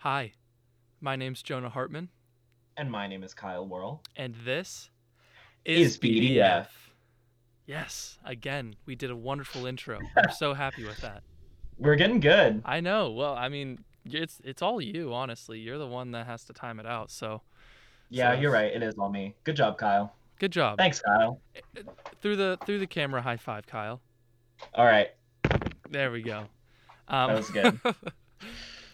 Hi, my name's Jonah Hartman, And my name is Kyle Worrell. and this Is BDF. Yes, again, we did a wonderful intro. I'm so happy with that. We're getting good. I know. Well, I mean, it's it's all you, honestly. You're the one that has to time it out. So, Yeah, So- you're right. It is all me. Good job, Kyle. good job. Thanks, Kyle. Through the through the camera, high five, Kyle. All right. There we go. Um, That was good.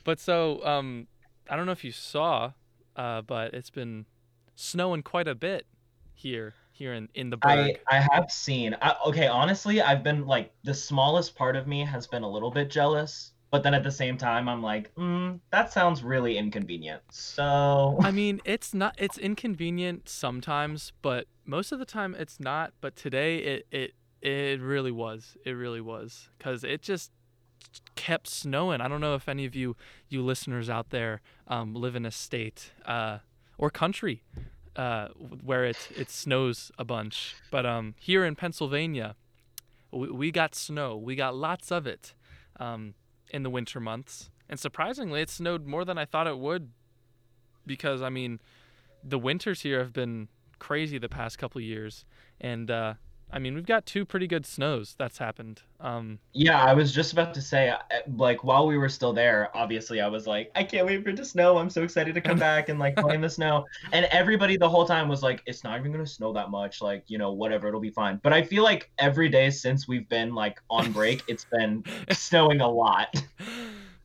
but so, um, I don't know if you saw, uh, but it's been snowing quite a bit here here in in the I Berg. I have seen. I, okay, honestly, I've been like the smallest part of me has been a little bit jealous, but then at the same time, I'm like, mm, that sounds really inconvenient. So I mean, it's not it's inconvenient sometimes, but most of the time it's not. But today it it it really was. It really was cuz it just kept snowing. I don't know if any of you you listeners out there um, live in a state uh, or country uh, where it it snows a bunch. But um, here in Pennsylvania, we, we got snow. We got lots of it um, in the winter months. And surprisingly, it snowed more than I thought it would because I mean, the winters here have been crazy the past couple years, and uh, I mean we've got two pretty good snows that's happened. Um, yeah, I was just about to say, uh, like while we were still there, obviously I was like, I can't wait for it to snow. I'm so excited to come back and like play in the snow. And everybody the whole time was like, it's not even gonna snow that much. Like you know, whatever, it'll be fine. But I feel like every day since we've been like on break, it's been snowing a lot.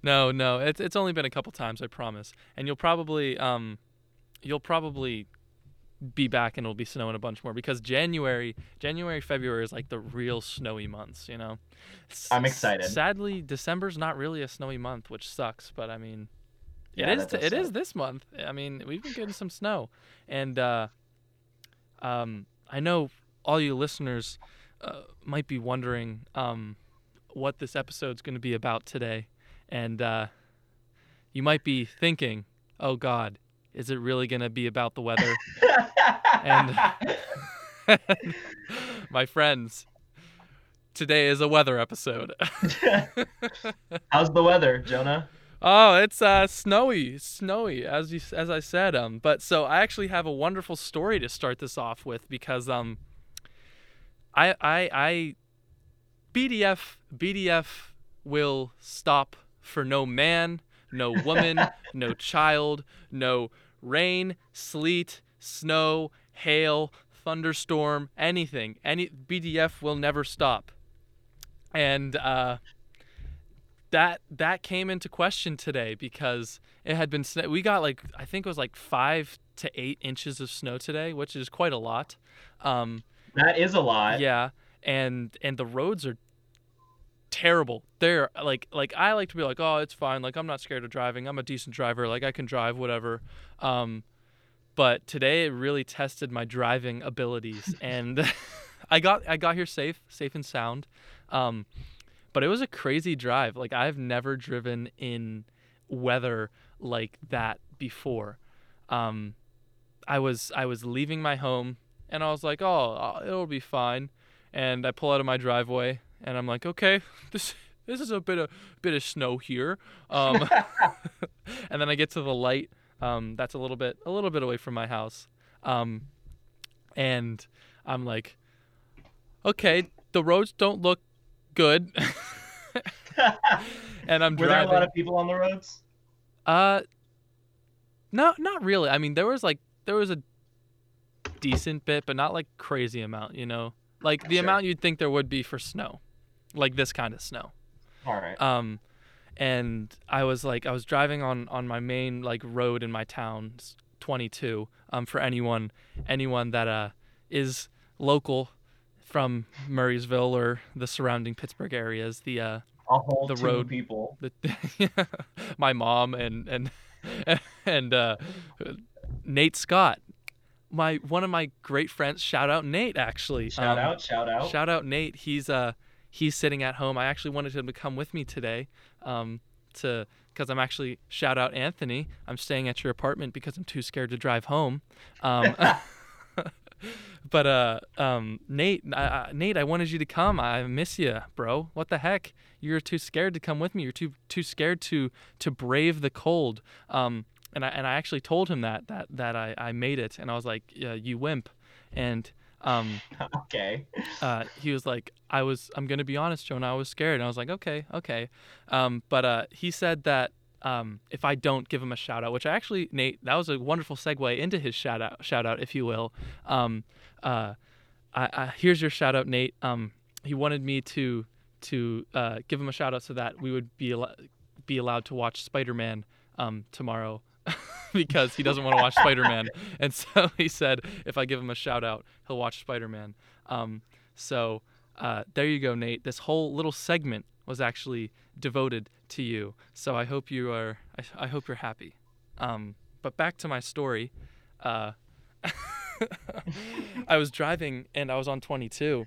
no, no, it's it's only been a couple times, I promise. And you'll probably um, you'll probably be back and it'll be snowing a bunch more because January, January, February is like the real snowy months, you know. I'm excited. Sadly, December's not really a snowy month, which sucks. But I mean, Yeah, it is t- it is this month. I mean, we've been getting some snow, and uh, um, I know all you listeners uh, might be wondering um, what this episode's going to be about today, and uh, you might be thinking, "Oh God, is it really going to be about the weather?" And- My friends, today is a weather episode. How's the weather, Jonah? Oh, it's uh snowy, snowy as you as I said. Um, but so I actually have a wonderful story to start this off with because um, I I I BDF BDF will stop for no man, no woman, no child, no rain, sleet, snow, hail, thunderstorm, anything. Any BDF will never stop. And uh that that came into question today because it had been snow- we got like I think it was like 5 to 8 inches of snow today, which is quite a lot. Um That is a lot. yeah, and and the roads are terrible. They're like like I like to be like, "Oh, it's fine. Like I'm not scared of driving. I'm a decent driver. Like I can drive whatever." Um but today it really tested my driving abilities and I got I got here safe, safe and sound. Um but it was a crazy drive. Like I've never driven in weather like that before. Um I was I was leaving my home and I was like, "Oh, it'll be fine." And I pull out of my driveway and I'm like, "Okay, this this is a bit of bit of snow here." Um, and then I get to the light um, that's a little bit a little bit away from my house. Um, and I'm like, "Okay, the roads don't look good." and I'm Were there a lot of people on the roads? Uh, no, not really. I mean, there was like there was a decent bit, but not like crazy amount. You know, like the Sure. amount you'd think there would be for snow, like this kind of snow. All right. Um, and I was like, I was driving on on my main like road in my town, 22. Um, for anyone anyone that uh is local from Murrysville or the surrounding Pittsburgh areas, the uh the road- people. the my mom and and and uh, Nate Scott, my one of my great friends. Shout out Nate, actually. Shout Um, out, shout out. Shout out Nate. He's uh he's sitting at home. I actually wanted him to come with me today, um, to because I'm actually shout out Anthony. I'm staying at your apartment because I'm too scared to drive home. Um, but uh, um, Nate, Nate, I wanted you to come. I miss you, bro. What the heck? You're too scared to come with me. You're too too scared to to brave the cold. Um, and I and I actually told him that that that I I made it, and I was like, yeah, you wimp, and um, okay. uh, he was like, I was, I'm gonna be honest, Jonah, I was scared. And I was like, okay, okay. Um, but uh, he said that um, if I don't give him a shout out, which I actually, Nate, that was a wonderful segue into his shout out, shout out, if you will. Um, uh, I, I, here's your shout out, Nate. Um, he wanted me to to uh, give him a shout out so that we would be al- be allowed to watch Spider Man um, tomorrow because he doesn't want to watch Spider Man. And so he said if I give him a shout out, he'll watch Spider Man. Um, so uh, there you go, Nate. This whole little segment was actually devoted to you. So I hope you are. I, I hope you're happy. Um, but back to my story. Uh, I was driving and I was on 22,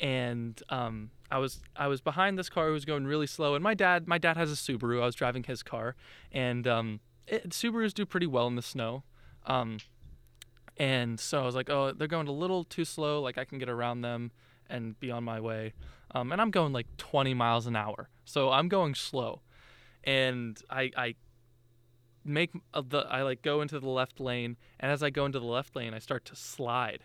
and um, I was I was behind this car who was going really slow. And my dad my dad has a Subaru. I was driving his car, and um, it, Subarus do pretty well in the snow. Um, and so I was like, oh, they're going a little too slow. Like I can get around them and be on my way. Um, and I'm going like 20 miles an hour, so I'm going slow. And I I make the I like go into the left lane, and as I go into the left lane, I start to slide.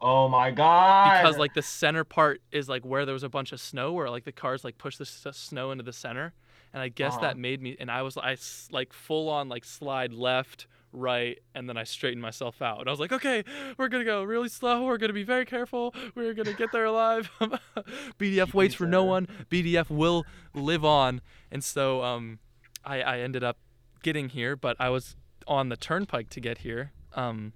Oh my god! Because like the center part is like where there was a bunch of snow, where like the cars like push the s- snow into the center, and I guess Uh-huh. that made me. And I was I like full on like slide left, right, and then I straightened myself out. And I was like, okay, we're gonna go really slow. We're gonna be very careful. We're gonna get there alive. BDF waits for no one. BDF will live on. And so um, I I ended up getting here, but I was on the turnpike to get here. Um,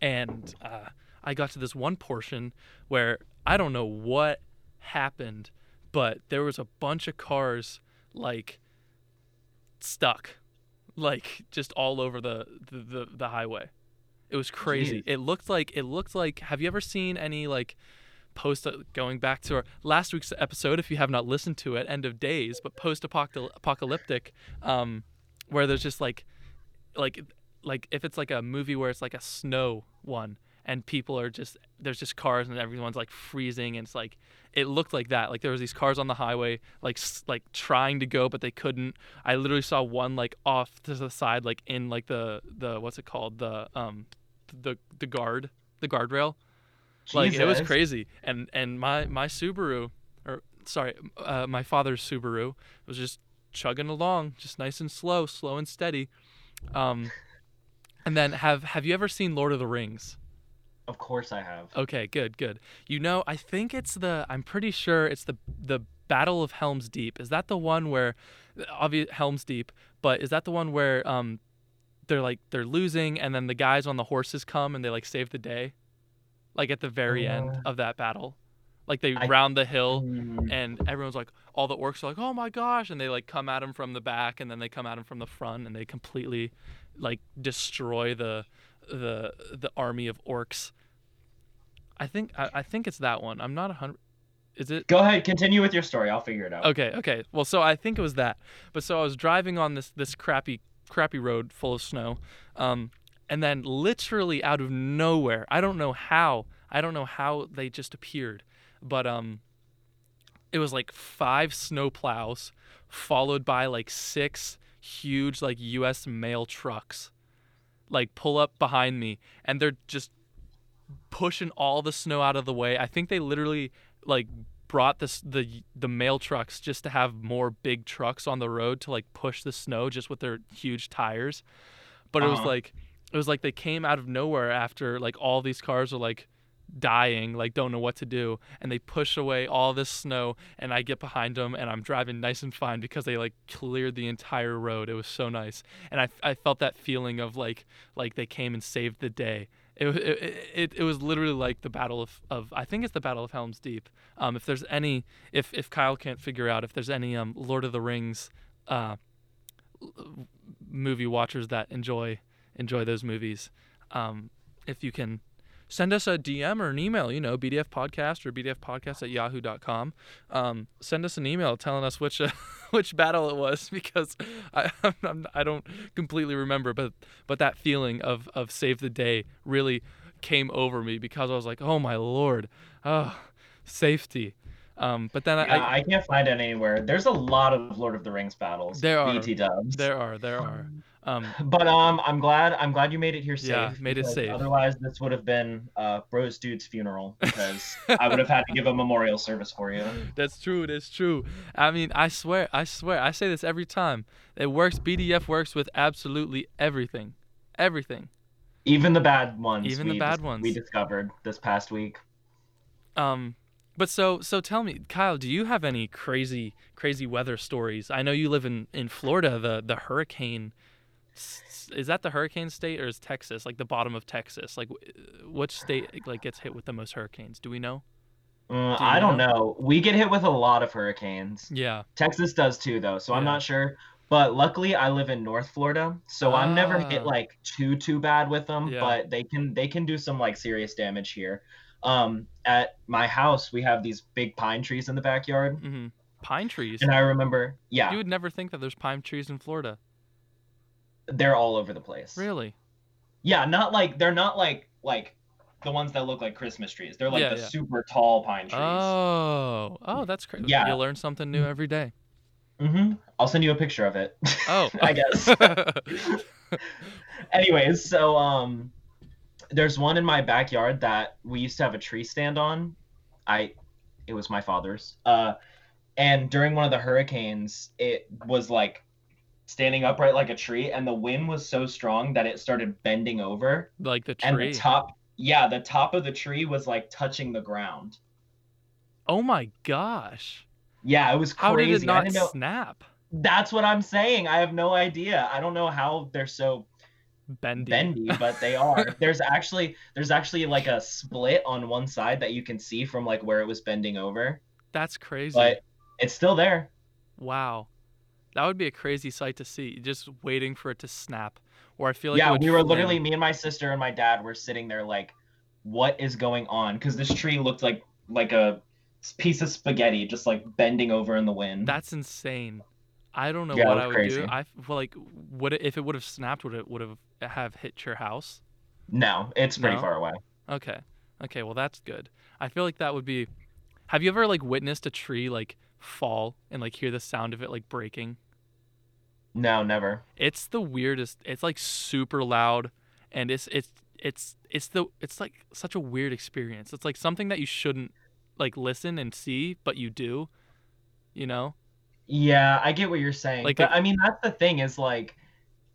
and uh, I got to this one portion where I don't know what happened, but there was a bunch of cars like stuck, like just all over the the, the, the highway. It was crazy. Jeez. It looked like it looked like. Have you ever seen any like post going back to our last week's episode? If you have not listened to it, End of Days, but post apocalyptic, um, where there's just like like like if it's like a movie where it's like a snow one and people are just there's just cars and everyone's like freezing and it's like it looked like that. Like there was these cars on the highway like like trying to go but they couldn't. I literally saw one like off to the side like in like the the what's it called? The um the the guard the guardrail. Like it was crazy. And and my my subaru or sorry uh, my father's subaru was just chugging along just nice and slow slow and steady. Um and then have have you ever seen lord of the rings Of course I have. okay good good. You know i think it's the i'm pretty sure it's the the battle of helms deep. Is that the one where obvious helms deep but is that the one where um they're like they're losing and then the guys on the horses come and they like save the day? Like at the very end Uh, of that battle? Like they I- round the hill Mm, and everyone's like all the orcs are like oh my gosh and they like come at him from the back and then they come at him from the front and they completely like destroy the the the army of orcs i think i, I think it's that one i'm not a hundred is it Go ahead, continue with your story. I'll figure it out. Okay, okay. Well, so I think it was that. But so I was driving on this this crappy crappy road full of snow, um, and then literally out of nowhere, I don't know how, I don't know how they just appeared, but um, it was like five snow plows, followed by like six huge like U.S. mail trucks, like pull up behind me, and they're just pushing all the snow out of the way. I think they literally like brought this the the mail trucks just to have more big trucks on the road to like push the snow just with their huge tires. But it was Uh-huh. like it was like they came out of nowhere after like all these cars are like dying, like don't know what to do, and they push away all this snow and I get behind them and I'm driving nice and fine because they like cleared the entire road. It was so nice. And I I felt that feeling of like like they came and saved the day. It, it, it, it was literally like the battle of, of I think it's the battle of Helm's Deep. Um, if there's any, if if Kyle can't figure out if there's any um Lord of the Rings, uh, movie watchers that enjoy enjoy those movies, um, if you can send us a DM or an email, you know, BDF podcast or BDF podcast at yahoo.com. Um, send us an email telling us which uh, which battle it was because I I'm, I don't completely remember, but but that feeling of of save the day really came over me because I was like, oh my lord, oh, safety. Um, but then Yeah, I, I can't find it anywhere. There's a lot of Lord of the Rings battles. There are. BT dubs. there are there are. Um, But um, I'm glad I'm glad you made it here safe. Yeah, made it safe. Otherwise, this would have been uh Bros Dude's funeral because I would have had to give a memorial service for you. That's true. That's true. I mean, I swear, I swear, I say this every time. It works. BDF works with absolutely everything, everything. Even the bad ones. Even the bad dis- ones. we discovered this past week. Um, but so, so tell me, Kyle, do you have any crazy, crazy weather stories? I know you live in in Florida. The the hurricane, is that the hurricane state or is Texas like the bottom of Texas? Like, wh- which state like gets hit with the most hurricanes? Do we know? Uh, Do I don't know. We get hit with a lot of hurricanes. Yeah. Texas does too, though, so I'm not sure. But luckily, I live in North Florida, so I'm never Ah. hit like too too bad with them. Yeah. But they can they can do some like serious damage here. Um, at my house, we have these big pine trees in the backyard, hmm Pine trees. and I remember, yeah, You would never think that there's pine trees in Florida. They're all over the place. Really? Yeah, not like they're not like like the ones that look like Christmas trees. They're like Yeah, the yeah. super tall pine trees. Oh, oh, that's crazy. Yeah. You learn something new every day. Mm-hmm. I'll send you a picture of it. Oh, I guess. Anyways, so um, there's one in my backyard that we used to have a tree stand on. I, it was my father's. Uh, and during one of the hurricanes, it was like standing upright like a tree, and the wind was so strong that it started bending over, like the tree and the top, yeah, the top of the tree was like touching the ground. oh my gosh. Yeah, it was How did it not know. snap? That's what I'm saying. I have no idea. I don't know how they're so Bendy. bendy, but they are. There's actually there's actually like a split on one side that you can see from like where it was bending over, That's crazy. but it's still there. wow. That would be a crazy sight to see. Just waiting for it to snap. Or I feel like yeah, we were literally me and my sister and my dad were sitting there like, what is going on? Because this tree looked like like a piece of spaghetti just like bending over in the wind. That's insane. I don't know Yeah, what I would crazy. do. I well, like would it if it would have snapped would it would have have hit your house? no, it's pretty No? far away. Okay. Okay, well that's good. I feel like that would be Have you ever like witnessed a tree like fall and like hear the sound of it like breaking? No, never. It's the weirdest. It's like super loud and it's it's it's it's the it's like such a weird experience. It's like something that you shouldn't like listen and see, but you do. You know? Yeah, I get what you're saying. Like, but I mean, that's the thing is like,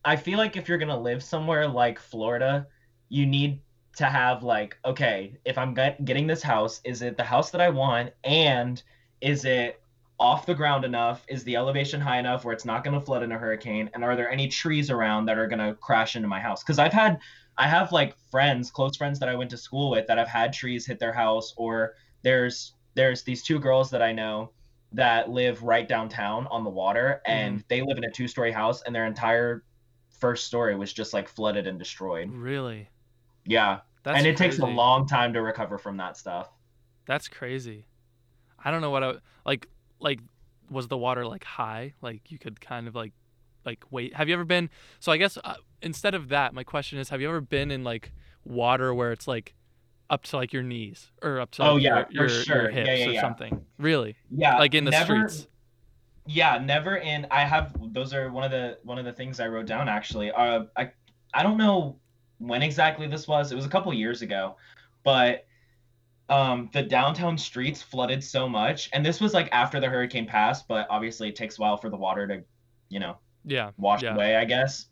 I feel like if you're gonna live somewhere like Florida, you need to have like, okay, if I'm get- getting this house, is it the house that I want, and is it off the ground enough? Is the elevation high enough where it's not gonna flood in a hurricane? And are there any trees around that are gonna crash into my house? Because I've had, I have like friends, close friends that I went to school with that have had trees hit their house, or there's there's these two girls that I know that live right downtown on the water and mm. they live in a two-story house and their entire first story was just like flooded and destroyed. Really? Yeah. That's and it takes a long time to recover from that stuff. That's crazy. I don't know what I like. Like, was the water like high? Like you could kind of like, like wait. Have you ever been? So I guess uh, instead of that, my question is: Have you ever been in like water where it's like up to like your knees or up to like, Oh, yeah, your, for your, sure. your Yeah, hips yeah, or yeah. something? Really? Yeah. Like in the never, streets? Yeah, never in I have those are one of the one of the things I wrote down actually. Uh I I don't know when exactly this was. It was a couple years ago. But um the downtown streets flooded so much and this was like after the hurricane passed, but obviously it takes a while for the water to, you know, Yeah. wash Yeah. away, I guess.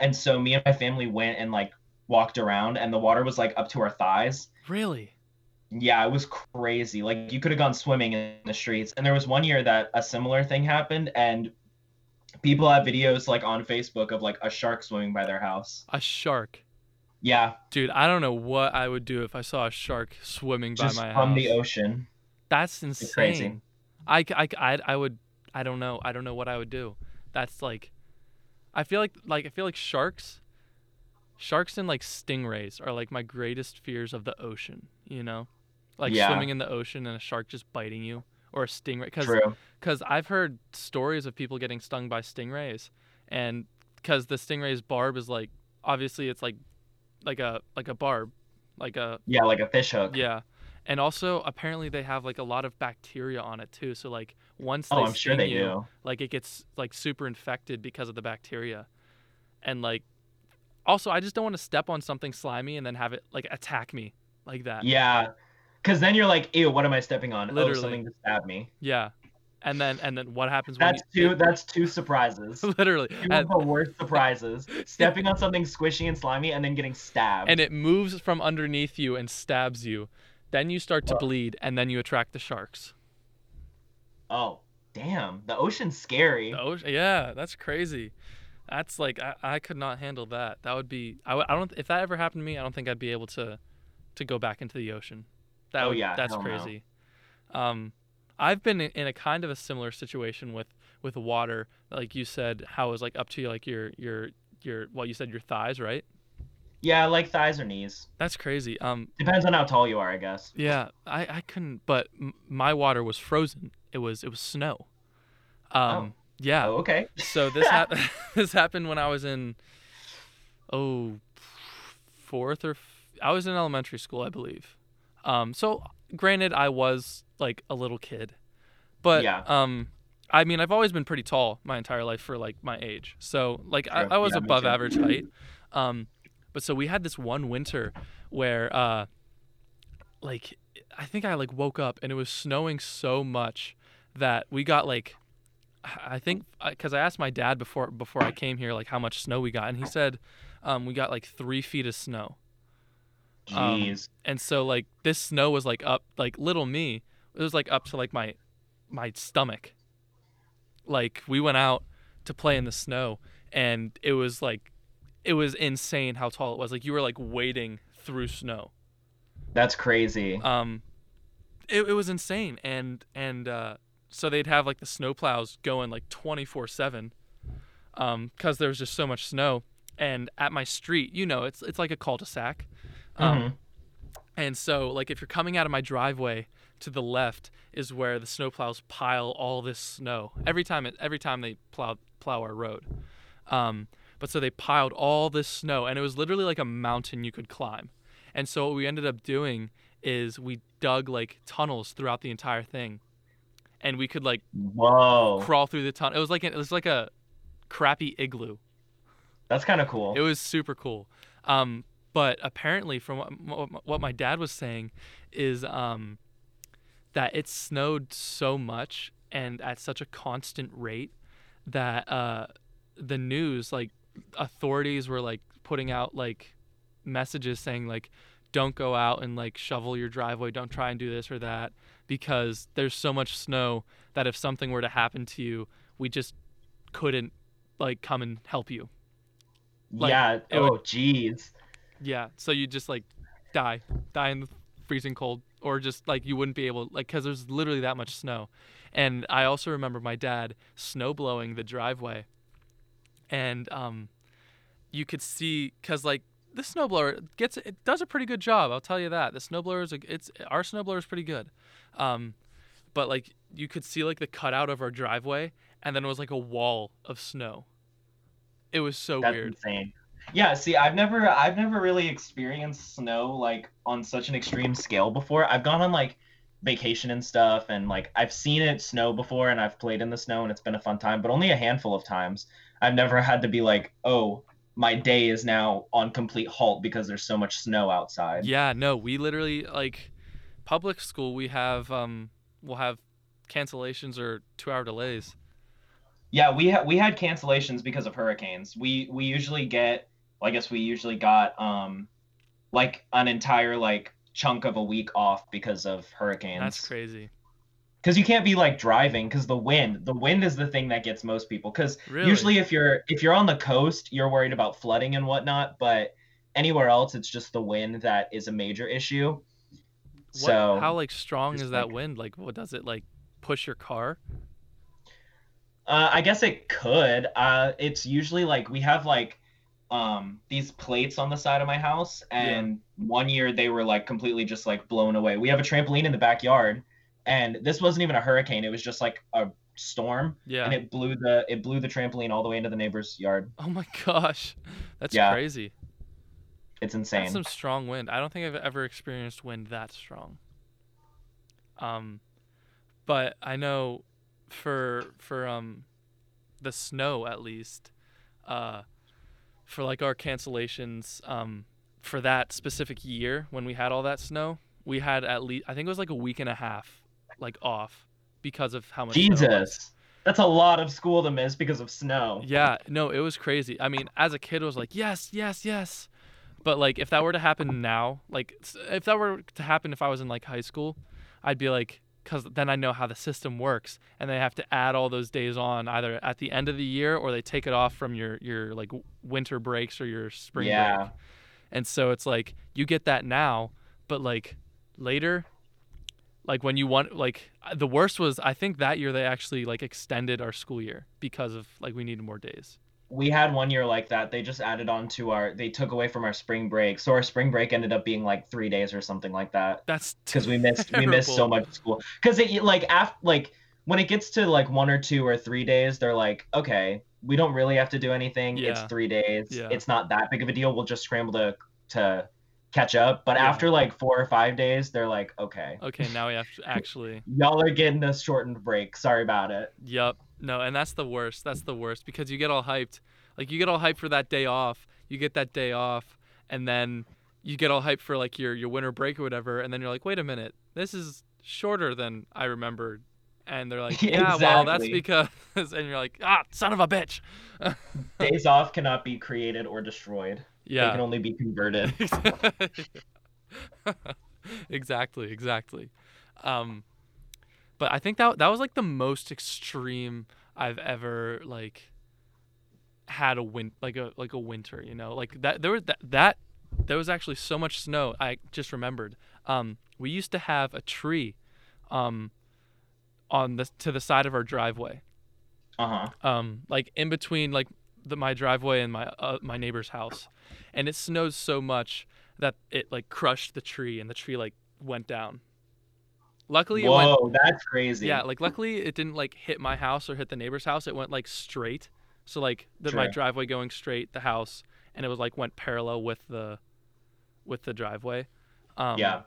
And so me and my family went and like walked around and the water was like up to our thighs. Really? Yeah, it was crazy. Like you could have gone swimming in the streets. And there was one year that a similar thing happened and people have videos like on Facebook of like a shark swimming by their house. A shark. Yeah, Dude, I don't know what I would do if I saw a shark swimming just by my from house. the ocean. That's insane. crazy. I, I, I, I would I don't know. I don't know what I would do. That's like I feel like like I feel like sharks sharks and like stingrays are like my greatest fears of the ocean, you know? Like Yeah. swimming in the ocean and a shark just biting you or a stingray cuz True. cuz I've heard stories of people getting stung by stingrays and cuz the stingray's barb is like obviously it's like like a like a barb like a Yeah, like a fish hook. yeah. And also apparently they have like a lot of bacteria on it too. So like once oh, they Oh, I'm sure they you, do. like it gets like super infected because of the bacteria. And like also I just don't want to step on something slimy and then have it like attack me like that. Yeah. Cause then you're like, ew, what am I stepping on? Oh, Literally. Oh, something to stab me. Yeah. And then and then what happens when That's you two that's two surprises. literally Two and, of the worst surprises. Stepping on something squishy and slimy and then getting stabbed. and it moves from underneath you and stabs you. Then you start to Ugh. bleed and then you attract the sharks. oh, damn. The ocean's scary. The ocean, yeah, that's crazy. That's like I, I could not handle that. That would be I don't if that ever happened to me, I don't think I'd be able to to go back into the ocean. That Oh, would, yeah, that's hell no. crazy. Um I've been in a kind of a similar situation with with water, like you said, how it was like up to you like your your your well you said your thighs, right? Yeah, like thighs or knees. That's crazy. Um Depends on how tall you are, I guess. Yeah, I, I couldn't. But m- my water was frozen. It was it was snow. Um, yeah. Oh, okay. So this hap- this happened when I was in oh fourth or f- I was in elementary school, I believe. Um, so granted, I was like a little kid, but Yeah. um, I mean, I've always been pretty tall my entire life for like my age. So like I, I was Yeah, above average height. Um, but so we had this one winter where uh, like I think I like woke up and it was snowing so much that we got like I think because I asked my dad before before I came here like how much snow we got and he said um, we got like three feet of snow Um, Jeez. and so like this snow was like up like little me it was like up to like my my stomach. Like we went out to play in the snow and it was like it was insane how tall it was. Like you were like wading through snow. That's crazy. um it, it was insane and and uh so they'd have like the snow plows going like 24 7 um because there was just so much snow. And at my street you know it's it's like a cul-de-sac. Um Mhm. and so like if you're coming out of my driveway to the left is where the snowplows pile all this snow every time it every time they plow plow our road um but so they piled all this snow and it was literally like a mountain you could climb and so what we ended up doing is we dug like tunnels throughout the entire thing and we could like Whoa. crawl through the tunnel it was like it was like a crappy igloo That's kind of cool. it was super cool. Um, but apparently, from what, what, what my dad was saying, is um, that it snowed so much and at such a constant rate that uh, the news, like authorities, were like putting out like messages saying like, "Don't go out and like shovel your driveway. Don't try and do this or that because there's so much snow that if something were to happen to you, we just couldn't like come and help you." like, yeah. Oh, jeez. Yeah, so you just like die, die in the freezing cold, or just like you wouldn't be able like because there's literally that much snow. And I also remember my dad snow blowing the driveway, and um, you could see because like the snowblower gets it does a pretty good job. I'll tell you that the snowblower is a, it's our snowblower is pretty good, um, but like you could see like the cutout of our driveway, and then it was like a wall of snow. It was so That's weird. insane. Yeah, see, I've never I've never really experienced snow like on such an extreme scale before. I've gone on like vacation and stuff and like I've seen it snow before and I've played in the snow and it's been a fun time, but only a handful of times. I've never had to be like, "Oh, my day is now on complete halt because there's so much snow outside." Yeah, no, we literally like public school. We have um, we'll have cancellations or two-hour delays. Yeah, we had we had cancellations because of hurricanes. We we usually get, well, I guess we usually got um, like an entire like chunk of a week off because of hurricanes. That's crazy. Because you can't be like driving because the wind. The wind is the thing that gets most people. Because Really? usually if you're if you're on the coast, you're worried about flooding and whatnot. But anywhere else, it's just the wind that is a major issue. What, So how like strong is that like- wind? Like, what does it like push your car? Uh, I guess it could. Uh, it's usually like we have like um these plates on the side of my house, and one year they were like completely just like blown away. We have a trampoline in the backyard, and this wasn't even a hurricane. It was just like a storm, Yeah. and it blew the it blew the trampoline all the way into the neighbor's yard. oh my gosh, that's Yeah. crazy. It's insane. That's some strong wind. I don't think I've ever experienced wind that strong. Um, but I know for for um the snow at least, uh, for like our cancellations, um, for that specific year when we had all that snow, we had at least I think it was like a week and a half, like off because of how much. Jesus. That's a lot of school to miss because of snow. Yeah, no, it was crazy. I mean, as a kid, I was like, yes, yes, yes. But like, if that were to happen now, like, if that were to happen if I was in like high school, I'd be like, because then I know how the system works, and they have to add all those days on either at the end of the year or they take it off from your your like winter breaks or your spring Yeah. break. And so it's like you get that now, but like later, like when you want like the worst was I think that year they actually like extended our school year because of like we needed more days. We had one year like that. They just added on to our they took away from our spring break. So our spring break ended up being like 3 days or something like that That's because we missed we missed so much school. Cuz it like after, like when it gets to like 1 or 2 or 3 days, they're like, "Okay, we don't really have to do anything. It's 3 days. Yeah. It's not that big of a deal. We'll just scramble to to catch up." But Yeah. after like 4 or 5 days, they're like, "Okay, Okay, now we have to actually. y'all are getting a shortened break. Sorry about it." Yup. No, and that's the worst. That's the worst because you get all hyped. Like you get all hyped for that day off. You get that day off, and then you get all hyped for like your your winter break or whatever, and then you're like, wait a minute, this is shorter than I remembered. And they're like, yeah, well, that's because, and you're like, ah, son of a bitch. Days off cannot be created or destroyed. Yeah. They can only be converted. exactly, exactly. Um, but I think that that was like the most extreme I've ever like had a win like a like a winter. You know, like that there was that that there was actually so much snow. I just remembered. Um, we used to have a tree, um, on the to the side of our driveway. Uh-huh. um, like in between like the, my driveway and my uh, my neighbor's house, and it snowed so much that it like crushed the tree and the tree like went down. Luckily, it went Whoa, that's crazy. yeah, like luckily it didn't like hit my house or hit the neighbor's house. It went like straight, so like the, my driveway going straight, the house, and it was like went parallel with the with the driveway. Um, yeah.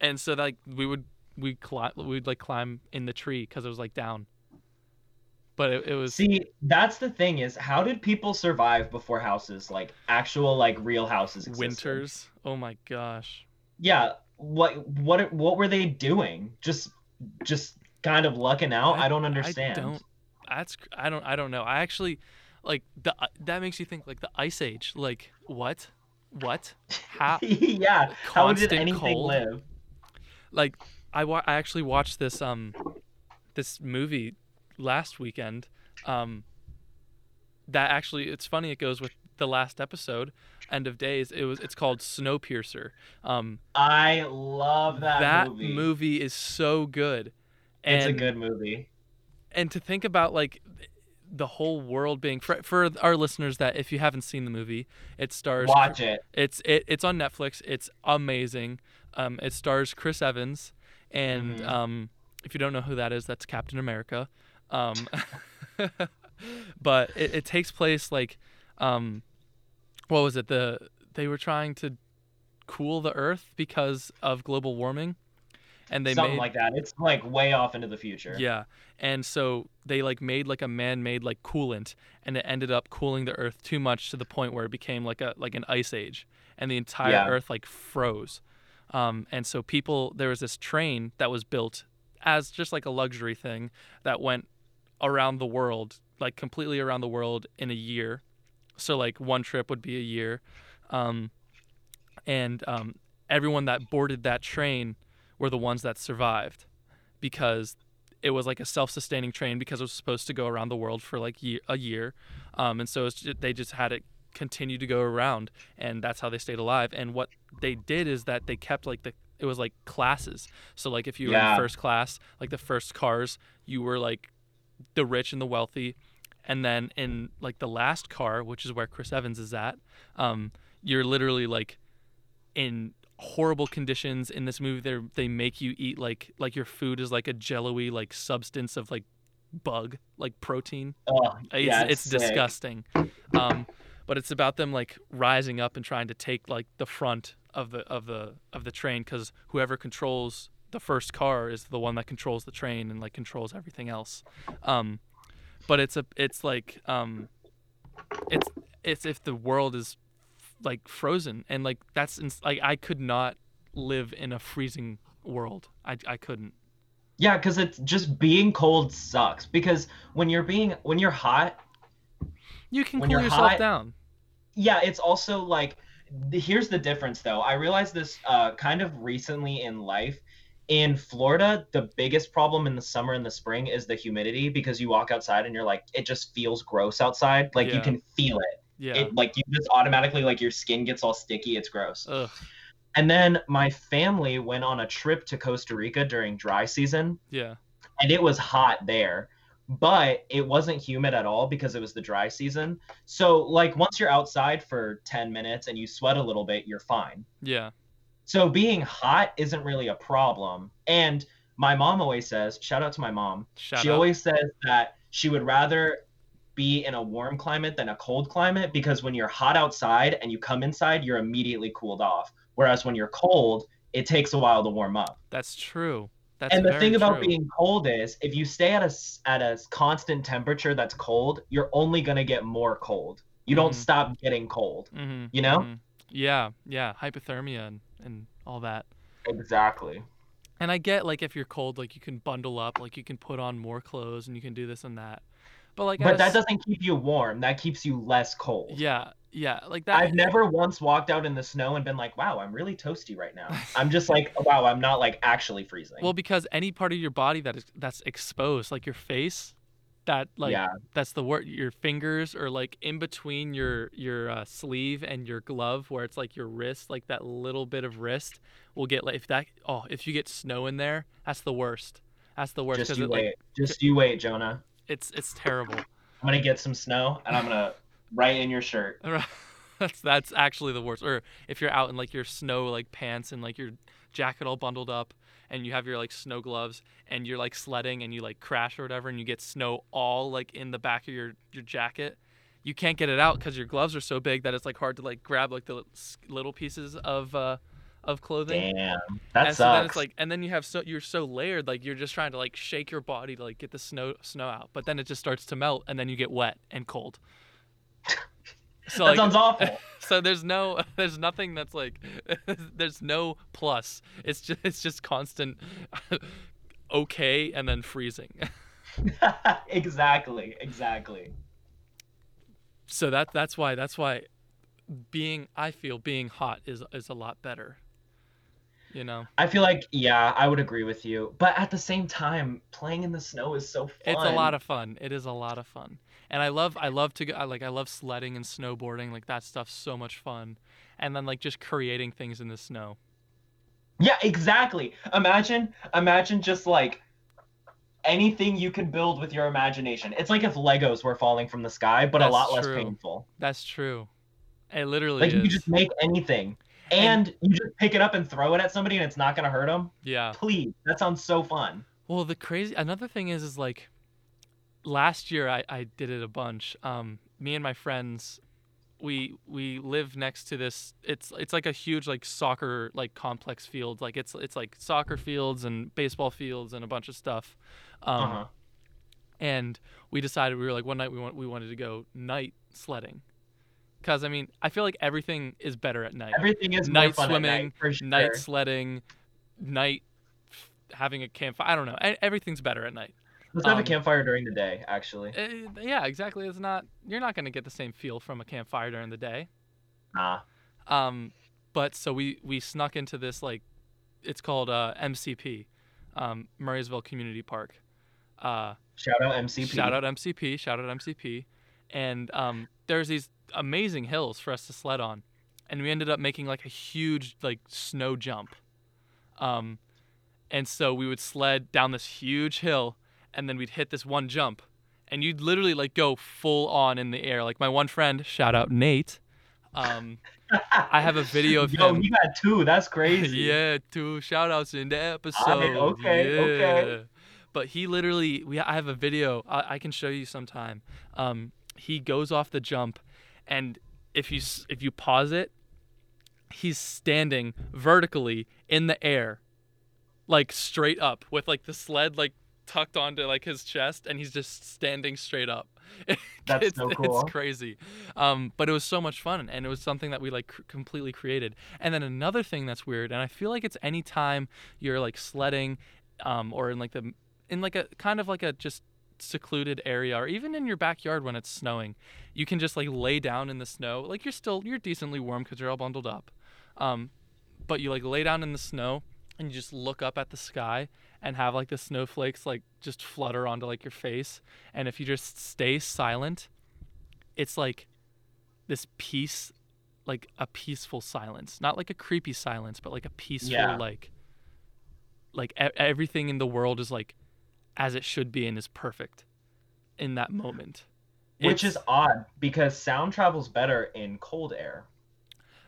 and so like we would we climb we'd like climb in the tree because it was like down. But it, it was See, that's the thing is, how did people survive before houses, like actual, like real houses existed? winters. Oh my gosh. Yeah. What what what were they doing? Just just kind of lucking out? I, don't understand. I don't. That's I don't I don't know. I actually like the uh, that makes you think like the ice age. Like what? What? How? yeah. How did anything cold? live? like I wa- I actually watched this um this movie last weekend. Um that actually it's funny it goes with the last episode, End of Days. It was it's called Snowpiercer. Um I love that, movie. that movie. is so good. It's a good movie. and to think about like the whole world being for, for our listeners that if you haven't seen the movie it stars Watch it. it's it, it's on netflix it's amazing um, it stars chris evans and Mhm. um, if you don't know who that is that's captain america um, but it, it takes place like um, what was it the they were trying to cool the earth because of global warming and they Something made like that. It's like way off into the future. yeah. And so they like made like a man-made like coolant and it ended up cooling the earth too much to the point where it became like a like an ice age and the entire Yeah. earth like froze. Um, and so people there was this train that was built as just like a luxury thing that went around the world like completely around the world in a year. So like one trip would be a year. Um, and um, everyone that boarded that train were the ones that survived because it was like a self-sustaining train because it was supposed to go around the world for like ye- a year. Um, and so it's ju- they just had it continue to go around and that's how they stayed alive. And what they did is that they kept like the it was like classes. So like if you were in first class like the first cars you were like the rich and the wealthy and then in like the last car which is where chris evans is at um, you're literally like in horrible conditions in this movie they they make you eat like like your food is like a jello-y like substance of like bug like protein Oh, it's, yeah, it's sick. disgusting um but it's about them like rising up and trying to take like the front of the of the of the train because whoever controls the first car is the one that controls the train and like controls everything else. Um, but it's a it's like um, it's it's if the world is like frozen and like that's ins- like I could not live in a freezing world. I I couldn't. Yeah, because it's just being cold sucks. Because when you're being when you're hot, You can cool yourself hot- down. yeah, it's also like here's the difference though. I realized this uh, kind of recently in life. In Florida, the biggest problem in the summer and the spring is the humidity because you walk outside and you're like, it just feels gross outside. Like you can feel it. Yeah. It like you just automatically like your skin gets all sticky. It's gross. Ugh. And then my family went on a trip to Costa Rica during dry season, Yeah. and it was hot there, but it wasn't humid at all because it was the dry season. So, like, once you're outside for 10 minutes and you sweat a little bit, you're fine. Yeah. So, being hot isn't really a problem. And my mom always says, shout out to my mom, Shout she out. always says that she would rather be in a warm climate than a cold climate because when you're hot outside and you come inside, you're immediately cooled off. Whereas when you're cold, it takes a while to warm up. That's true. That's and the thing about true. being cold is if you stay at a at a constant temperature that's cold, you're only going to get more cold. You don't Mhm. stop getting cold, hmm you know? Yeah. Yeah. Hypothermia and, and all that. Exactly. And I get like if you're cold, like you can bundle up, like you can put on more clothes and you can do this and that. But like But that doesn't keep you warm. That keeps you less cold. Yeah. Yeah. Like that. I've never once walked out in the snow and been like, "Wow, I'm really toasty right now." I'm just like, "Wow, I'm not like actually freezing." Well, because any part of your body that is that's exposed, like your face, that like yeah, that's the word. Your fingers or like in between your your uh, sleeve and your glove, where it's like your wrist, like that little bit of wrist, will get like if that. Oh, if you get snow in there, that's the worst. That's the worst just you it, like, wait. Just you wait, Jonah. it's it's terrible. I'm gonna get some snow and I'm gonna write in your shirt. that's that's actually the worst. Or if you're out in like your snow like pants and like your jacket all bundled up and you have your like snow gloves and you're like sledding and you like crash or whatever and you get snow all like in the back of your your jacket. You can't get it out because your gloves are so big that it's like hard to like grab like the little pieces of uh of clothing. Damn, that and sucks. so then it's like, and then you have so you're so layered, like you're just trying to like shake your body to like get the snow snow out, but then it just starts to melt, and then you get wet and cold. So that like, sounds awful. so there's no, there's nothing that's like, there's no plus. It's just it's just constant, okay, and then freezing. exactly, exactly. So that that's why that's why being I feel being hot is is a lot better. You know, I feel like yeah, I would agree with you. But at the same time, playing in the snow is so fun. it's a lot of fun. It is a lot of fun, and I love I love to go I like I love sledding and snowboarding. Like that stuff's so much fun, and then like just creating things in the snow. Yeah, exactly. Imagine imagine just like anything you can build with your imagination. It's like if Legos were falling from the sky, but a That's lot less true. painful. That's true. It literally Like you is. could just make anything. And you just pick it up and throw it at somebody and it's not going to hurt them. yeah. Please. That sounds so fun. Well, the crazy another thing is is like last year I, I did it a bunch. Um, me and my friends, we we live next to this. It's it's like a huge like soccer like complex field. Like it's it's like soccer fields and baseball fields and a bunch of stuff. Um, uh-huh. and we decided we were like one night we want we wanted to go night sledding. Cause I mean I feel like everything is better at night. Everything is night swimming, at night, sure. night sledding, night f- having a campfire. I don't know. Everything's better at night. Let's have um, a campfire during the day, actually. Uh, yeah, exactly. It's not. You're not gonna get the same feel from a campfire during the day. Nah. Um, but so we we snuck into this like, it's called uh, MCP, um, Murrysville Community Park. Uh, Shout out MCP. shout out MCP. Shout out MCP. And um, there's these amazing hills for us to sled on, and we ended up making like a huge like snow jump. Um, and so we would sled down this huge hill, and then we'd hit this one jump, and you'd literally like go full on in the air. Like my one friend, shout out Nate. Um, I have a video of Yo, him. you got two. That's crazy. yeah, two shout outs in the episode. okay, yeah. okay. But he literally, we I have a video I, I can show you sometime. Um, he goes off the jump, and if you if you pause it, he's standing vertically in the air, like straight up, with like the sled like tucked onto like his chest, and he's just standing straight up. That's it's, so cool. It's crazy, um, but it was so much fun, and it was something that we like cr- completely created. And then another thing that's weird, and I feel like it's any time you're like sledding, um, or in like the in like a kind of like a just secluded area or even in your backyard when it's snowing you can just like lay down in the snow like you're still you're decently warm because you're all bundled up um, but you like lay down in the snow and you just look up at the sky and have like the snowflakes like just flutter onto like your face and if you just stay silent it's like this peace like a peaceful silence not like a creepy silence but like a peaceful Yeah. like like e- everything in the world is like as it should be and is perfect in that moment Which It's- is odd because sound travels better in cold air.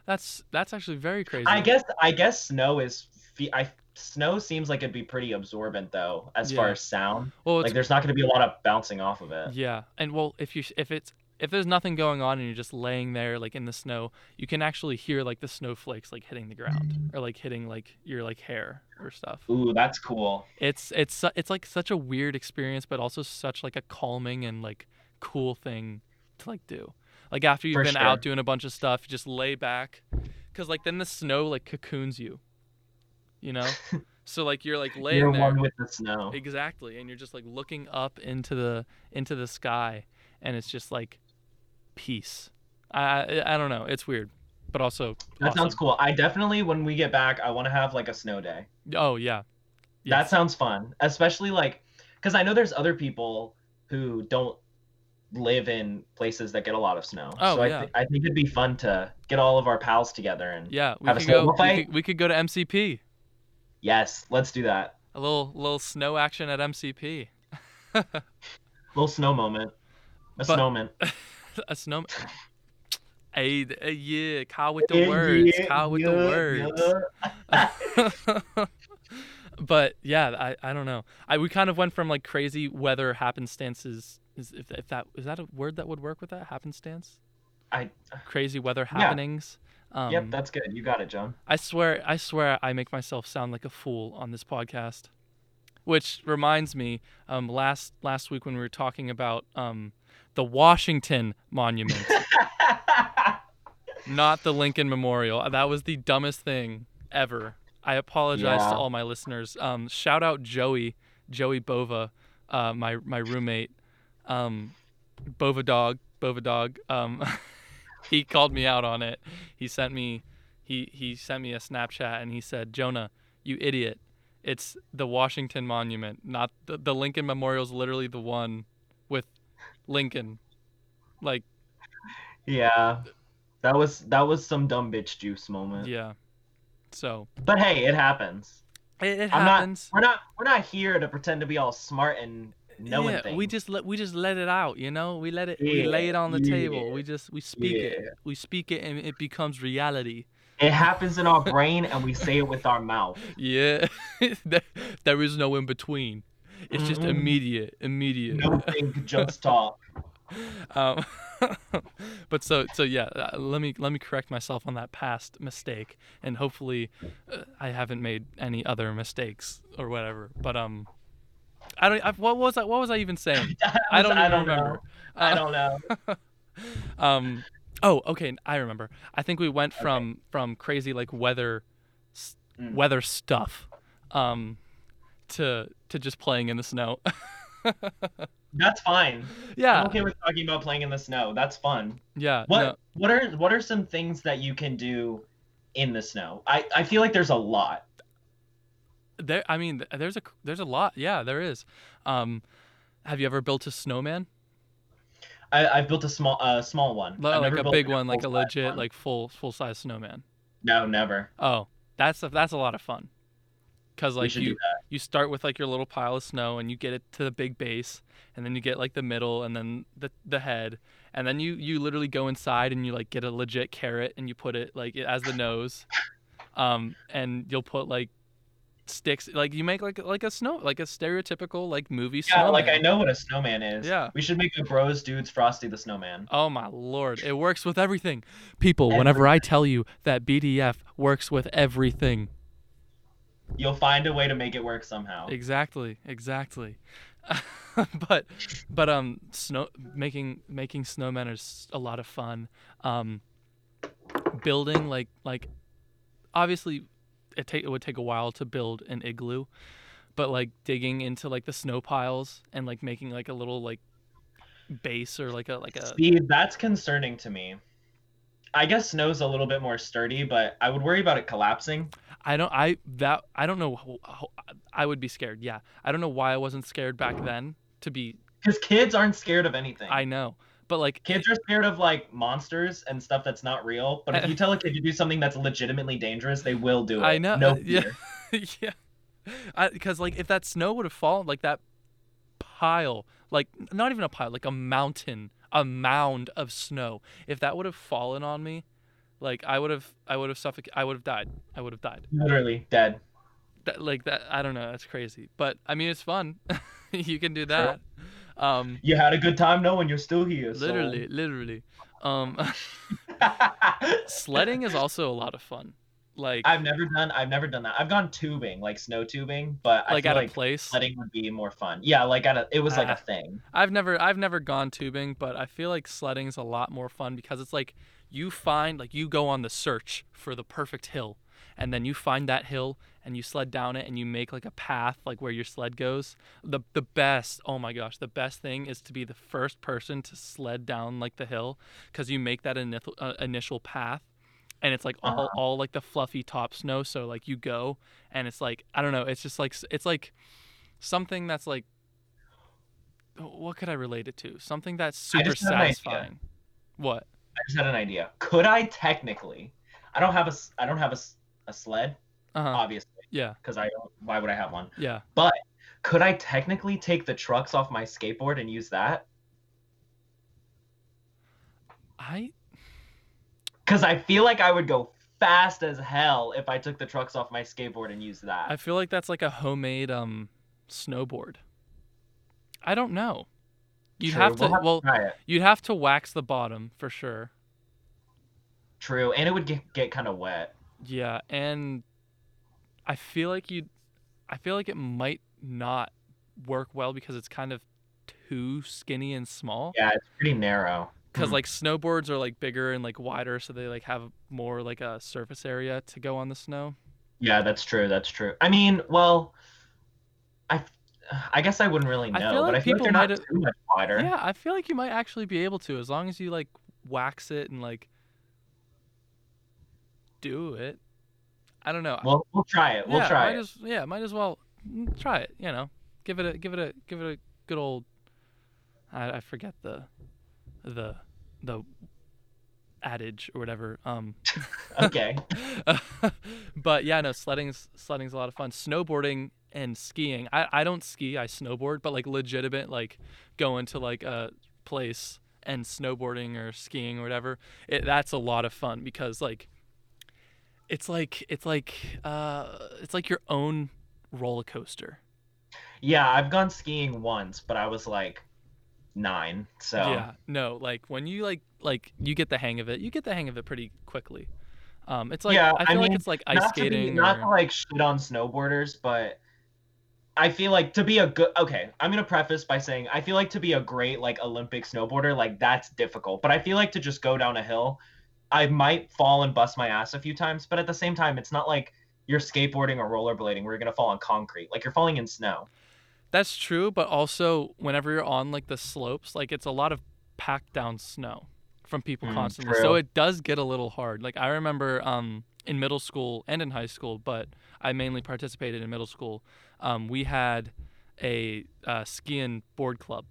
that's that's actually very crazy I guess I guess snow is I snow seems like it'd be pretty absorbent though as far as sound. well Like there's not going to be a lot of bouncing off of it. Yeah, and well, if you if it's if there's nothing going on and you're just laying there like in the snow, you can actually hear like the snowflakes like hitting the ground or like hitting like your like hair or stuff. Ooh, that's cool. It's it's it's like such a weird experience, but also such like a calming and like cool thing to like do. Like after you've For been sure. out doing a bunch of stuff, you just lay back, cause like then the snow like cocoons you, you know. so like you're like laying You're there. one with the snow. Exactly, and you're just like looking up into the into the sky, and it's just like peace. I I, I don't know. It's weird, but also That sounds cool. I definitely when we get back, I want to have like a snow day. Oh yeah, That sounds fun, especially like because I know there's other people who don't live in places that get a lot of snow. Oh, so I, yeah. th- I think it'd be fun to get all of our pals together and yeah. We Have a could go. We could, we could go to MCP. Yes, let's do that. A little little snow action at MCP. Little snow moment, a But- snowman. a snow. Hey, th- hey, yeah, Kyle with the words. yeah, Kyle with yeah, the words. yeah. but yeah, I, I don't know. I we kind of went from like crazy weather happenstances. Is if, if that is that a word that would work with that happenstance? I Crazy weather happenings. Um, yep, that's good. You got it, John. I swear, I swear, I make myself sound like a fool on this podcast. Which reminds me, um, last last week when we were talking about um, the Washington Monument, not the Lincoln Memorial. That was the dumbest thing ever. I apologize Yeah. to all my listeners. Um, shout out Joey, Joey Bova, uh, my my roommate, um, Bova dog, Bova dog. He called me out on it. He sent me, he he sent me a Snapchat and he said, Jonah, you idiot. It's the Washington Monument, not the, the Lincoln Memorial. Is literally the one with Lincoln. Like, yeah, that was that was some dumb bitch juice moment. yeah. So But hey, it happens. it, it I'm not- happens. We're not we're not here to pretend to be all smart and knowing yeah, things. we just let we just let it out, you know. We let it. we lay it on the table. We just we speak it. We speak it, and it becomes reality. It happens in our brain and we say it with our mouth. Yeah, there, there is no in between. It's just Mm-mm. immediate, immediate. No think, just talk. um, but so so yeah, uh, let me let me correct myself on that past mistake, and hopefully, uh, I haven't made any other mistakes or whatever. But um, I don't. I, what was I? What was I even saying? I don't I don't remember. know. I Uh, don't know. um oh okay i remember i think we went from from crazy like weather s- Mm. weather stuff um to to just playing in the snow That's fine. yeah I'm okay with talking about playing in the snow. That's fun. yeah What no, what are what are some things that you can do in the snow? I, I feel like there's a lot. There i mean there's a there's a lot yeah there is um have you ever built a snowman I, I've built a small uh small one. Li- like a big one like a legit one. like full full size snowman No, never. oh that's a, that's a lot of fun because like you you start with like your little pile of snow and you get it to the big base and then you get like the middle and then the the head and then you you literally go inside and you like get a legit carrot and you put it like as the nose um and you'll put like sticks like you make like like a snow like a stereotypical like movie Yeah, snowman. like I know what a snowman is. Yeah. We should make the bros dudes Frosty the Snowman. Oh my lord, it works with everything. People, whenever I tell you that BDF works with everything. You'll find a way to make it work somehow. Exactly, exactly. but but um snow making making snowmen is a lot of fun. Um building like like obviously it take it would take a while to build an igloo, but like digging into like the snow piles and like making like a little like base or like a like a See, that's concerning to me. I guess snow's a little bit more sturdy, but I would worry about it collapsing. I don't I that I don't know I would be scared. Yeah. I don't know why I wasn't scared back then to be Because kids aren't scared of anything. I know. But like Kids are scared of like monsters and stuff that's not real. But if you tell a kid to do something that's legitimately dangerous, they will do it. I know. No uh, yeah. fear. yeah. Because like if that snow would have fallen, like that pile, like not even a pile, like a mountain, a mound of snow, if that would have fallen on me, like I would have, I would have suffocated. I would have died. I would have died. Literally dead. That, like that. I don't know. That's crazy. But I mean, it's fun. you can do that. Um, You had a good time knowing you're still here. so- literally, literally. Um, sledding is also a lot of fun. Like, I've never done. I've never done that. I've gone tubing, like snow tubing, but I like feel at like a place. sledding would be more fun. Yeah, like at a. It was like a thing. I've never I've never gone tubing, but I feel like sledding is a lot more fun because it's like you find like you go on the search for the perfect hill and then you find that hill and you sled down it and you make like a path like where your sled goes. The the best, oh my gosh, the best thing is to be the first person to sled down like the hill cuz you make that initial uh, initial path and it's like all, Uh-huh. all like the fluffy top snow so like you go and it's like I don't know, it's just like it's like something that's like what could I relate it to? Something that's super just have an idea. satisfying. What? I just had an idea. Could I technically? I don't have a. I don't have a, a sled, Uh huh. obviously, Yeah. because I don't. Why would I have one? Yeah. But could I technically take the trucks off my skateboard and use that? I Because I feel like I would go fast as hell if I took the trucks off my skateboard and used that. I feel like that's like a homemade um snowboard. I don't know. You'd True, have to we'll you'd have to wax the bottom for sure. True, and it would get, get kind of wet. Yeah, and I feel like you I feel like it might not work well because it's kind of too skinny and small. Yeah, it's pretty narrow. because Hmm. like snowboards are like bigger and like wider so they like have more like a surface area to go on the snow Yeah, that's true. That's true. I mean, well, I, I guess I wouldn't really know, I feel but I feel like they're not too much wider. yeah i feel like you might actually be able to as long as you like wax it and like do it i don't know We'll we'll try it. We'll yeah, try it. as, yeah might as well try it you know give it a give it a give it a good old i, I forget the the the adage or whatever um Okay. but yeah, no, sledding's sledding's a lot of fun. Snowboarding and skiing. I, I don't ski, I snowboard, but like legitimate like going to like a place and snowboarding or skiing or whatever. It that's a lot of fun because like it's like it's like uh it's like your own roller coaster. Yeah, I've gone skiing once, but I was like nine. So Yeah. No, like when you like like you get the hang of it, you get the hang of it pretty quickly. Um it's like Yeah, I I feel like it's like ice not to be, skating not or to like shit on snowboarders, but I feel like to be a good okay, I'm gonna preface by saying I feel like to be a great like Olympic snowboarder, like that's difficult. But I feel like to just go down a hill, I might fall and bust my ass a few times, but at the same time, it's not like you're skateboarding or rollerblading where you're gonna fall on concrete. Like you're falling in snow. That's true, but also whenever you're on like the slopes, like it's a lot of packed down snow from people Mm, constantly. So it does get a little hard. Like I remember um in middle school and in high school, but I mainly participated in middle school. Um, we had a uh, skiing board club,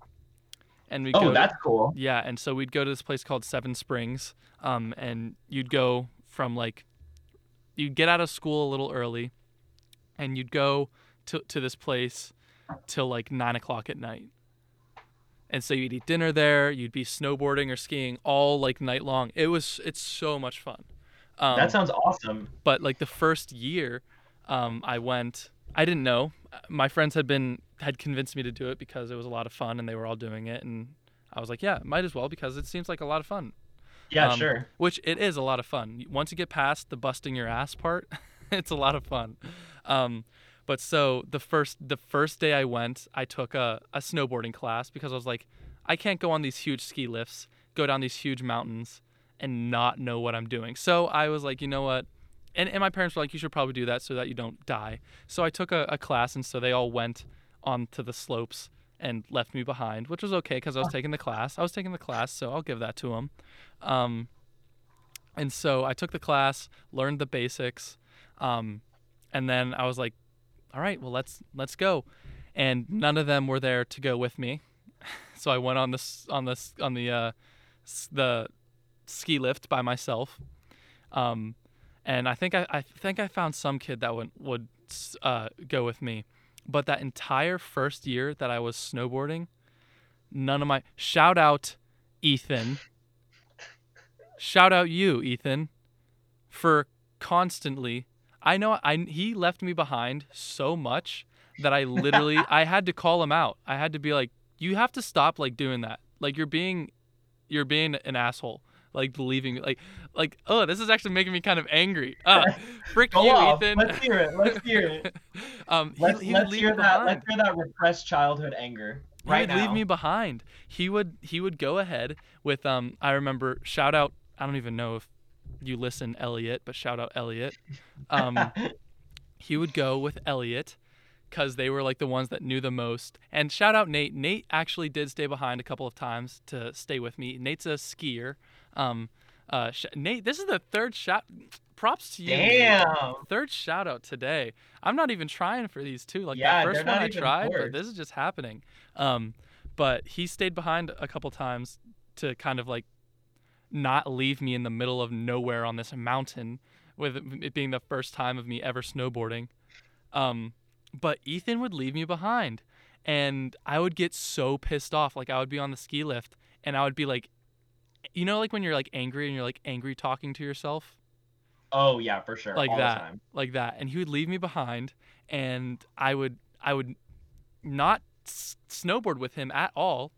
and we Oh, go that's cool. yeah, and so we'd go to this place called Seven Springs, um, and you'd go from like, you'd get out of school a little early, and you'd go to to this place till like nine o'clock at night. And so you'd eat dinner there, you'd be snowboarding or skiing all like night long. It was it's so much fun. Um, that sounds awesome. but like the first year um, I went, I didn't know. My friends had been had convinced me to do it because it was a lot of fun and they were all doing it and I was like, yeah, might as well because it seems like a lot of fun. Yeah, Um, sure. Which it is a lot of fun. Once you get past the busting your ass part, it's a lot of fun. Um, but so the first the first day I went, I took a, a snowboarding class because I was like, I can't go on these huge ski lifts, go down these huge mountains, and not know what I'm doing. So I was like, you know what? And, and my parents were like, you should probably do that so that you don't die. So I took a, a class, and so they all went onto the slopes and left me behind, which was okay because I was taking the class. I was taking the class, so I'll give that to them. Um, and so I took the class, learned the basics, um, and then I was like, "All right, well let's let's go." And none of them were there to go with me, so I went on this on this on the uh, the ski lift by myself. Um, and I think I, I think I found some kid that would would uh, go with me, but that entire first year that I was snowboarding, none of my shout out Ethan. Shout out you, Ethan, for constantly. I know I he left me behind so much that I literally I had to call him out. I had to be like, you have to stop like doing that. Like you're being, you're being an asshole. Like believing like like oh this is actually making me kind of angry. Uh, frick Go you, off. Ethan. Let's hear it. Let's hear it. um, he, Let's, he would let's hear that. behind. Let's hear that repressed childhood anger he right would now. leave me behind. He would he would go ahead with um I remember shout out I don't even know if you listen Elliot, but shout out Elliot. Um he would go with Elliot cuz they were like the ones that knew the most. And shout out Nate. Nate actually did stay behind a couple of times to stay with me. Nate's a skier. Um uh sh- Nate, this is the third shot props to you. Damn. Third shout out today. I'm not even trying for these two. Like Yeah, that first one I tried, but this is just happening. Um, but he stayed behind a couple times to kind of like not leave me in the middle of nowhere on this mountain with it being the first time of me ever snowboarding. Um, but Ethan would leave me behind and I would get so pissed off. Like I would be on the ski lift and I would be like, you know, like when you're like angry and you're like angry talking to yourself Oh yeah, for sure. like all that The time. like that and he would leave me behind and i would i would not s- snowboard with him at all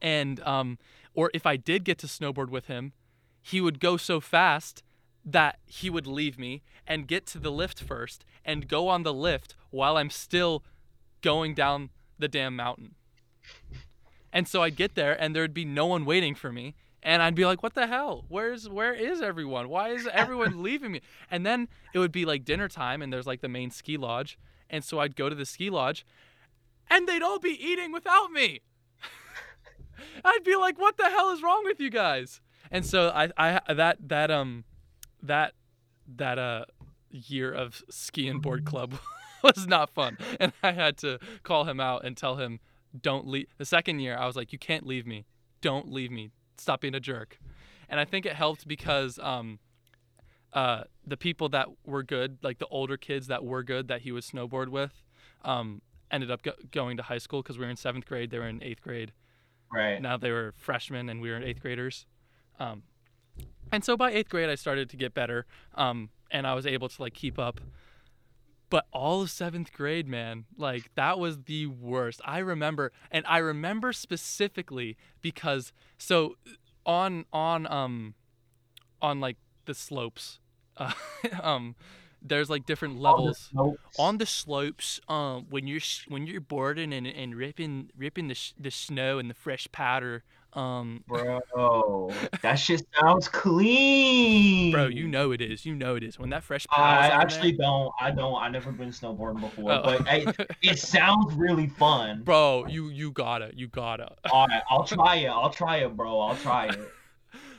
and um or if i did get to snowboard with him he would go so fast that he would leave me and get to the lift first and go on the lift while i'm still going down the damn mountain and so I'd get there and there'd be no one waiting for me. And I'd be like, what the hell? Where's where is everyone? Why is everyone leaving me? And then it would be like dinner time and there's like the main ski lodge. And so I'd go to the ski lodge and they'd all be eating without me. I'd be like, what the hell is wrong with you guys? And so I, I that that um that that uh year of ski and board club was not fun. And I had to call him out and tell him, don't leave. The second year, I was like, you can't leave me. Don't leave me. Stop being a jerk. And I think it helped because um, uh, the people that were good, like the older kids that were good that he would snowboard with, um, ended up go- going to high school because we were in seventh grade. They were in eighth grade. Right. Now they were freshmen and we were eighth graders. Um, and so by eighth grade, I started to get better, um, and I was able to like keep up. But all of seventh grade, man, like that was the worst. I remember, and I remember specifically because so on on um on like the slopes, uh, um, there's like different levels Nope. on the slopes um when you're sh- when you're boarding and, and ripping ripping the, sh- the snow and the fresh powder um Bro, that shit sounds clean. bro you know it is you know it is when that fresh I actually there, don't. I don't. I've never been snowboarding before, Oh. but I, it sounds really fun. bro you you gotta you gotta All right, I'll try it. I'll try it, bro. I'll try it.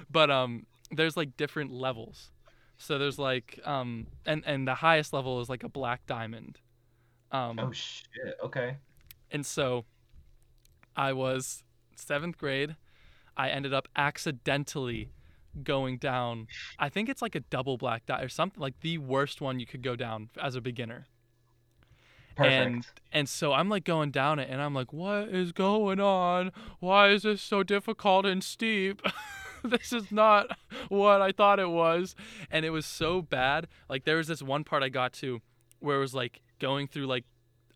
but um there's like different levels so there's like um and and the highest level is like a black diamond um Oh shit. Okay. And so I was seventh grade. I ended up accidentally going down. I think it's like a double black dot or something like the worst one you could go down as a beginner. Perfect. And and so I'm like going down it and I'm like, what is going on? Why is this so difficult and steep? this is not what I thought it was. And it was so bad. Like there was this one part I got to where it was like going through like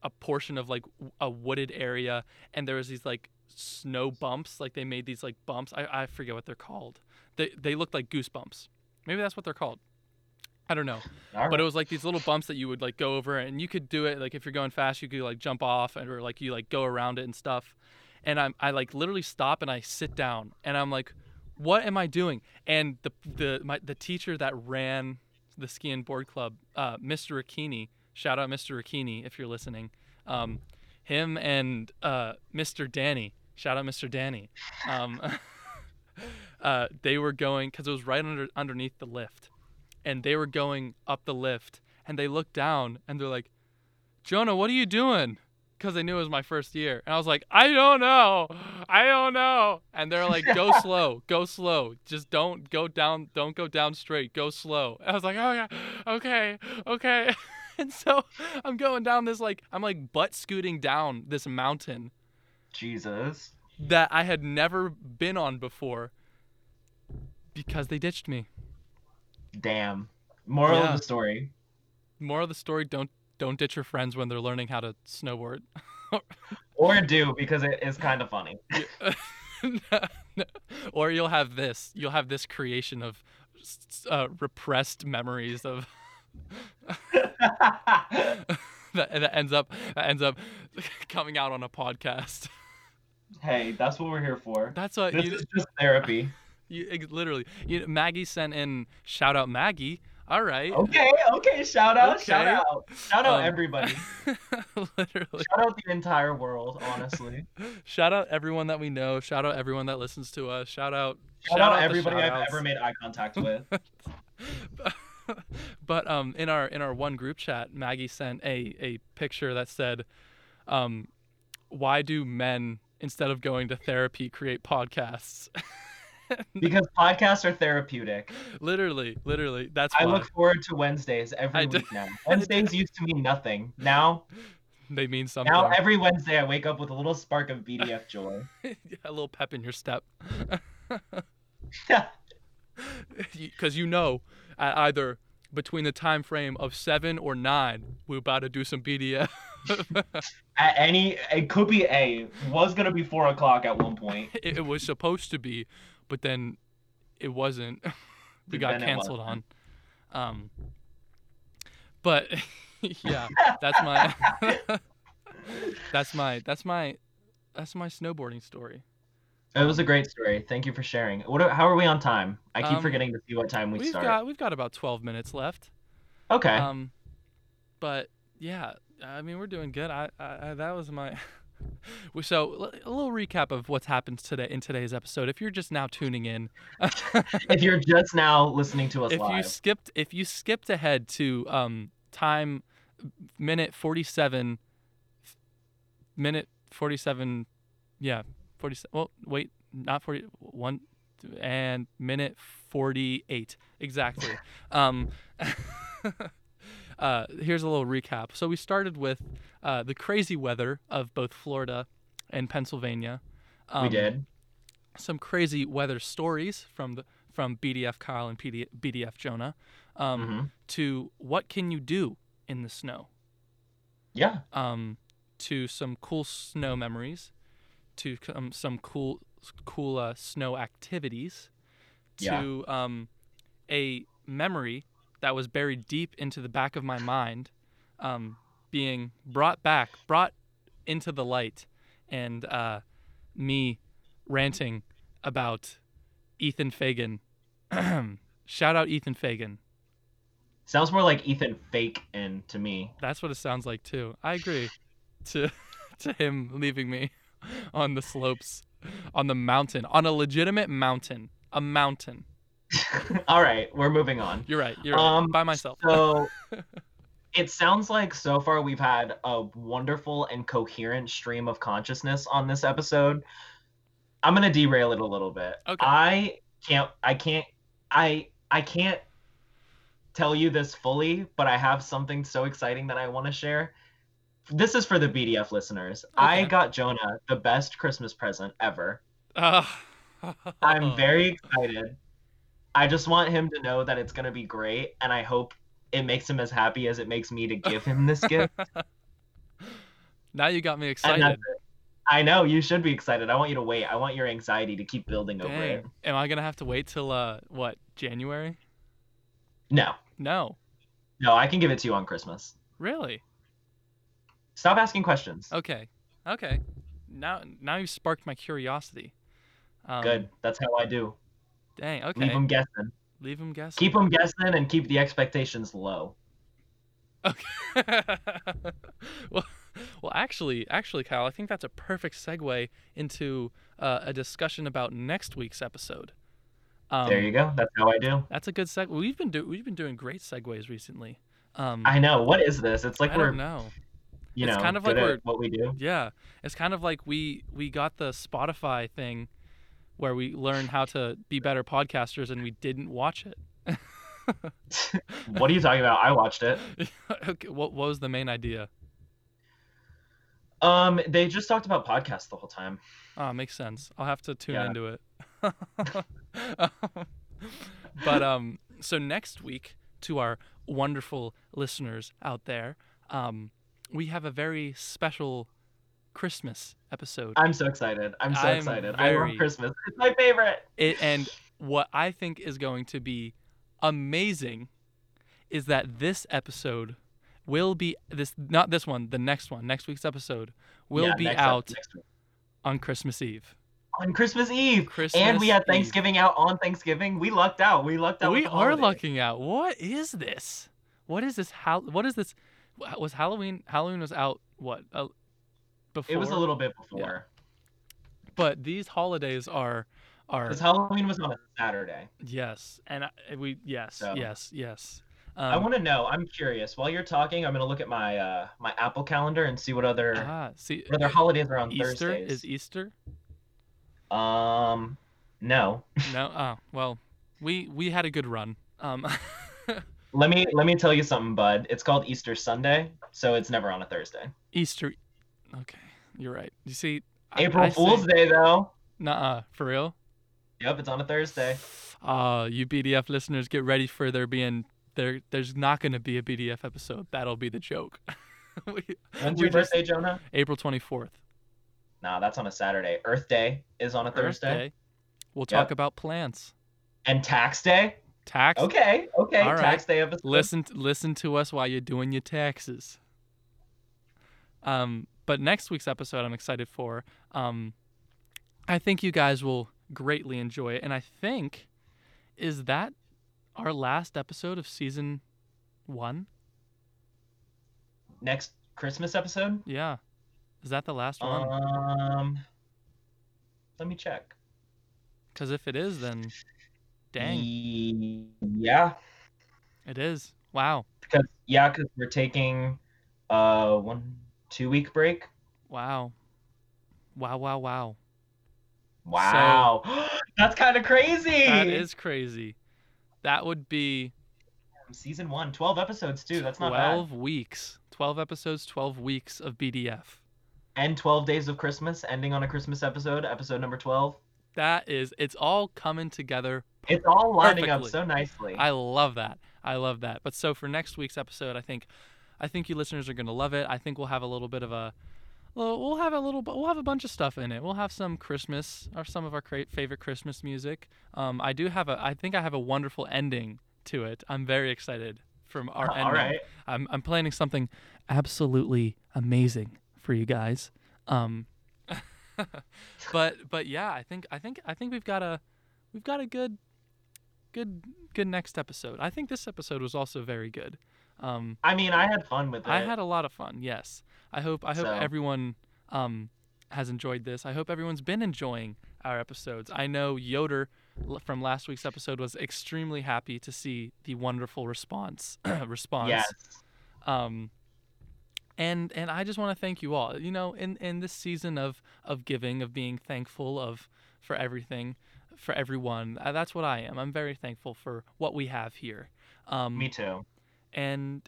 a portion of like a wooded area, and there was these like snow bumps. Like they made these like bumps. I, I forget what they're called. They they looked like goosebumps. Maybe that's what they're called. I don't know. All But it was like these little bumps that you would like go over, and you could do it like if you're going fast, you could like jump off, and or like you like go around it and stuff. And I'm I like literally stop and I sit down, and I'm like, what am I doing? And the the my the teacher that ran the ski and board club, uh, Mr. Rakini, shout out Mr. Rakini if you're listening. Um, him and uh, Mr. Danny, shout out Mr. Danny. Um, uh, they were going because it was right under underneath the lift, and they were going up the lift, and they looked down and they're like, "Jonah, what are you doing?" Because they knew it was my first year, and I was like, "I don't know, I don't know," and they're like, "Go slow, go slow, just don't go down, don't go down straight, go slow." I was like, "Oh yeah, okay, okay." And so I'm going down this like I'm like butt scooting down this mountain Jesus. that I had never been on before because they ditched me. Damn. Moral Yeah. of the story. Moral of the story: don't don't ditch your friends when they're learning how to snowboard. Or do because it is kind of funny. or you'll have this. You'll have this creation of uh, repressed memories of that, that ends up that ends up coming out on a podcast. Hey, that's what we're here for. That's what This you, is just therapy. you literally. You, Maggie sent in shout out Maggie. All right. Okay, okay. Shout out, shout out, shout out Um, everybody. literally. Shout out the entire world. Honestly, Shout out everyone that we know. Shout out everyone that listens to us. Shout out. shout, out, the everybody I've ever made eye contact with. but um, in our in our one group chat, Maggie sent a a picture that said, um, "Why do men instead of going to therapy create podcasts?" because podcasts are therapeutic. literally, literally, that's I why look forward to Wednesdays every I do- week now. Wednesdays used to mean nothing. Now, they mean something. now every Wednesday I wake up with a little spark of BDF joy. a little pep in your step, because you know, either between the time frame of seven or nine, we're about to do some BDF. At any, it could be a was gonna be four o'clock at one point. it, it was supposed to be, but then it wasn't. we got Then canceled on. Um, but yeah, that's my that's my that's my that's my snowboarding story. It was a great story. Thank you for sharing. What? Are, how are we on time? I keep Um, forgetting to see what time we We've start. got we've got about twelve minutes left. okay. Um, but yeah, I mean we're doing good. I, I, I that was my. So a little recap of what's happened today in today's episode. If you're just now tuning in, if you're just now listening to us if you skipped if you skipped ahead to um time minute 47 minute 47 yeah 47 well wait not 41 and minute 48 exactly um uh here's a little recap so we started with uh the crazy weather of both Florida and Pennsylvania um, we did. some crazy weather stories from the from BDF Kyle and PD, BDF Jonah um, hmm to what can you do in the snow Yeah. um, to some cool snow memories to um, some cool cool uh, snow activities Yeah. to um, a memory that was buried deep into the back of my mind um, being brought back brought into the light and uh, me ranting about Ethan Fagan shout out Ethan Fagan Sounds more like Ethan Fake in to me. That's what it sounds like too. I agree. To to him leaving me on the slopes, on the mountain, on a legitimate mountain, a mountain. All right, we're moving on. You're right. You're right. Um, By myself. So it sounds like so far we've had a wonderful and coherent stream of consciousness on this episode. I'm gonna derail it a little bit. Okay. I can't. I can't. I I can't tell you this fully, but I have something so exciting that I want to share. This is for the BDF listeners. I got Jonah the best Christmas present ever. Uh, I'm very excited. I just want him to know that it's going to be great, and I hope it makes him as happy as it makes me to give him this gift. now you got me excited. I know you should be excited. I want you to wait. I want your anxiety to keep building over it. Am I gonna have to wait till uh what January? No, No, no, I can give it to you on Christmas. really. Stop asking questions. Okay, okay. Now now you've sparked my curiosity. Um, Good. That's how I do. Dang. Okay. Leave them guessing. Leave them guessing. Keep them guessing and keep the expectations low. Okay. well, well, actually, actually, Kyle, I think that's a perfect segue into uh, a discussion about next week's episode. Um, there you go. That's how I do. That's a good seg. We've been do- we've been doing great segues recently. Um, I know. What is this? It's like I we're, don't know. you It's know, kind of like we're- what we do. Yeah, it's kind of like we we got the Spotify thing, where we learned how to be better podcasters, and we didn't watch it. what are you talking about? I watched it. okay, what, what was the main idea? Um, they just talked about podcasts the whole time. Oh, makes sense. I'll have to tune Yeah. into it. but um, so next week, to our wonderful listeners out there, um, we have a very special Christmas episode. I'm so excited. I'm so I'm excited. I very- love Christmas. It's my favorite. It, and what I think is going to be amazing is that this episode will be this not this one, the next one, next week's episode will Yeah, be up- out on Christmas Eve. on Christmas Eve. Christmas and we had Eve. Thanksgiving out on Thanksgiving. We lucked out. We lucked out. we are lucking out. What is this? What is this? How? What is this? Was Halloween? Halloween was out. What? Before. It was a little bit before. But these holidays are are Because Halloween was on a Saturday. yes, and I, we yes So- yes yes. I Um, want to know. I'm curious. While you're talking, I'm gonna look at my uh my Apple calendar and see what other ah see what other holidays are on Easter Thursdays. is Easter. Um, no. No. Oh well, we we had a good run. Um. Let me let me tell you something, bud. It's called Easter Sunday, so it's never on a Thursday. Easter. Okay, you're right. You see, April I Fool's say- Day, though. Nuh-uh, for real. Yep, it's on a Thursday. Uh, you BDF listeners, get ready for there being there. There's not going to be a BDF episode. That'll be the joke. we, When's your just- birthday, Jonah? April 24th. Nah, that's on a Saturday. Earth Day is on a Earth Thursday. Day. We'll Yep. talk about plants. And Tax Day? Tax. Okay, okay. All right. Tax Day episode. Listen, listen to us while you're doing your taxes. Um, but next week's episode, I'm excited for. Um, I think you guys will greatly enjoy it, and I think is that our last episode of season one. Next Christmas episode? Yeah, is that the last one? Um, let me check. Because if it is, then dang, Yeah, it is. Wow, because yeah, because we're taking uh one two week break. wow, wow, wow, wow. Wow, that's kind of crazy. That is crazy. That would be season one, 12 episodes too. That's not 12 bad. weeks. 12 episodes, 12 weeks of BDF. And 12 days of Christmas, ending on a Christmas episode, episode number 12. That is, it's all coming together. It's all lining up so nicely. I love that. I love that. But so for next week's episode, I think, I think you listeners are gonna love it. I think we'll have a little bit of a, well, we'll have a little, we'll have a bunch of stuff in it. We'll have some Christmas or some of our cra- favorite Christmas music. Um, I do have a, I think I have a wonderful ending to it. I'm very excited from our ending. all right. I'm I'm planning something absolutely amazing for you guys. Um, but but yeah, I think I think I think we've got a we've got a good good good next episode. I think this episode was also very good. Um, I mean, I had fun with it. I had a lot of fun. Yes, I hope I hope So- everyone um has enjoyed this. I hope everyone's been enjoying our episodes. I know Yoder from last week's episode was extremely happy to see the wonderful response response Yes. um and and i just want to thank you all you know in in this season of of giving of being thankful of for everything for everyone uh, that's what i am i'm very thankful for what we have here um Me too. And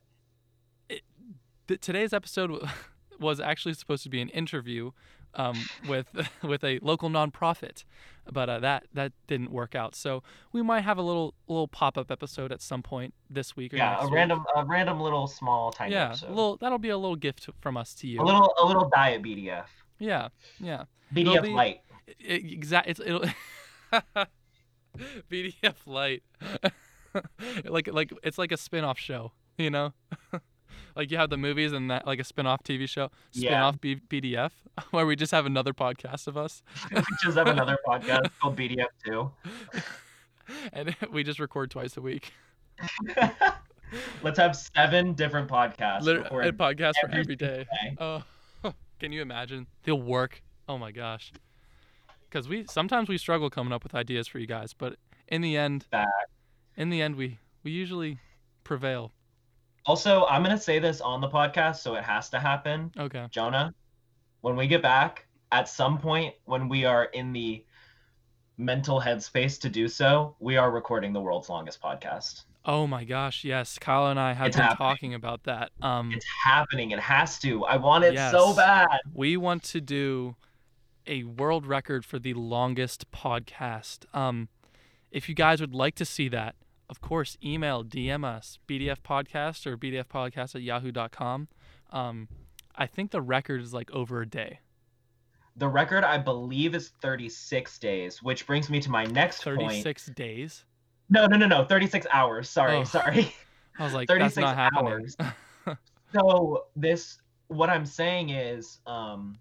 it, th- today's episode w- was actually supposed to be an interview um, with with a local nonprofit, but uh, that that didn't work out. So we might have a little little pop up episode at some point this week or Yeah, a week. random, a random little small tiny yeah, episode. a little that'll be a little gift from us to you. a little, a little diet BDF. yeah, yeah. BDF be- light. Exact. It's it'll BDF light. like like it's like a spin-off show, you know? like you have the movies and that like a spin-off TV show, Yeah. spin-off B- BDF where we just have another podcast of us we just have another podcast called BDF too. and we just record twice a week. Let's have seven different podcasts. Liter- a podcast for every every day. day. Oh, can you imagine? They'll work. Oh my gosh. Cuz we sometimes we struggle coming up with ideas for you guys, but in the end Back. In the end we we usually prevail. Also, I'm gonna say this on the podcast, so it has to happen. Okay. Jonah, when we get back, at some point when we are in the mental headspace to do so, we are recording the world's longest podcast. Oh my gosh, yes. Kyle and I have It's been happening. talking about that. Um It's happening. It has to. I want it so Yes. bad. we want to do a world record for the longest podcast. Um if you guys would like to see that, of course, email, DM us, BDF Podcast or BDF Podcast at yahoo.com. Um, I think the record is like over a day. The record, I believe, is 36 days, which brings me to my next point. 36 days. No, no, no, no. 36 hours. Sorry, Oh. sorry. I was like, that's 36 not happening. hours. so this, what I'm saying is, um,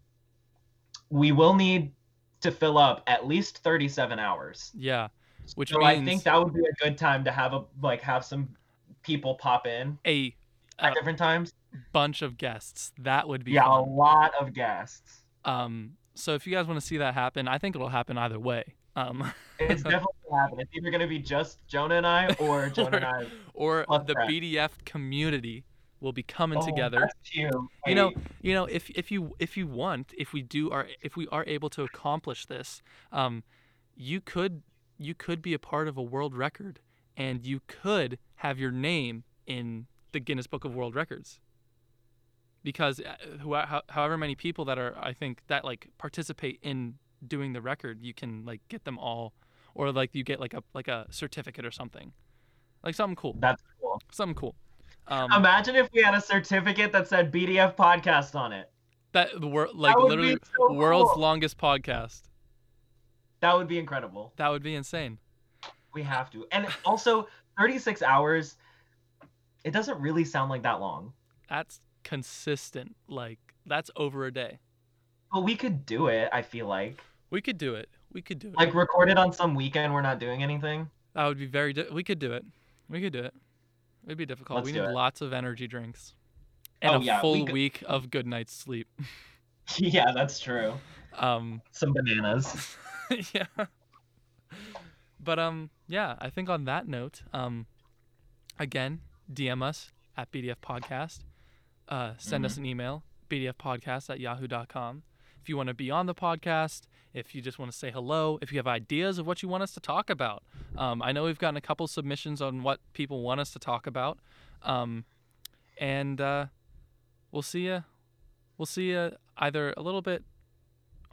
we will need to fill up at least 37 hours. yeah, which so means I think that would be a good time to have a like have some people pop in a at Uh, different times. bunch of guests. That would be Yeah, a lot of guests. Um, so if you guys want to see that happen, I think it'll happen either way. Um, It's definitely gonna happen. It's either gonna be just Jonah and I or Jonah and I. or the Brett. BDF community will be coming Oh, together. you. You know, you know, if if you if you want, if we do are if we are able to accomplish this, um, you could you could be a part of a world record, and you could have your name in the Guinness Book of World Records. Because uh, how, however many people that are, I think that like participate in doing the record, you can like get them all, or like you get like a like a certificate or something, like something cool, that's cool. something cool. Um, Imagine if we had a certificate that said BDF podcast on it. that the world like be literally so world's cool. longest podcast. That would be incredible. That would be insane. We have to. And also, 36 hours, it doesn't really sound like that long. That's consistent. Like that's over a day. But we could do it, I feel like. We could do it. We could do it. Like, record it on some weekend we're not doing anything. that would be very. Di- we could do it. We could do it. It'd be difficult. Let's we need it. lots of energy drinks and Oh, a yeah, we full could- week of good night's sleep. yeah, that's true. Um, Some bananas. yeah. But um, yeah. I think on that note, um, again, DM us at BDF Podcast. Uh, send us an email, bdfpodcast at yahoo.com. If you want to be on the podcast, if you just want to say hello, if you have ideas of what you want us to talk about. Um, I know we've gotten a couple submissions on what people want us to talk about. Um, and uh, we'll see you. We'll see you either a little bit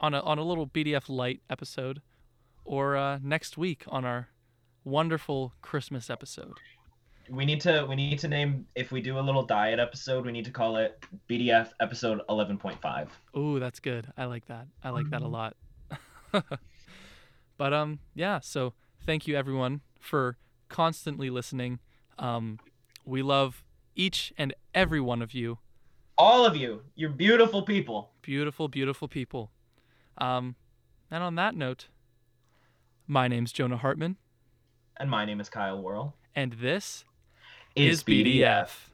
on a on a little BDF light episode, or uh, next week on our wonderful Christmas episode. We need to we need to name if we do a little diet episode, we need to call it BDF episode 11.5. Ooh, that's good. I like that. I like that a Mhm. lot. but um, yeah. So thank you everyone for constantly listening. Um, we love each and every one of you. All of you, you're beautiful people. Beautiful, beautiful people. Um, and on that note, my name's Jonah Hartman, And my name is Kyle Worrell. and this Is is BDF.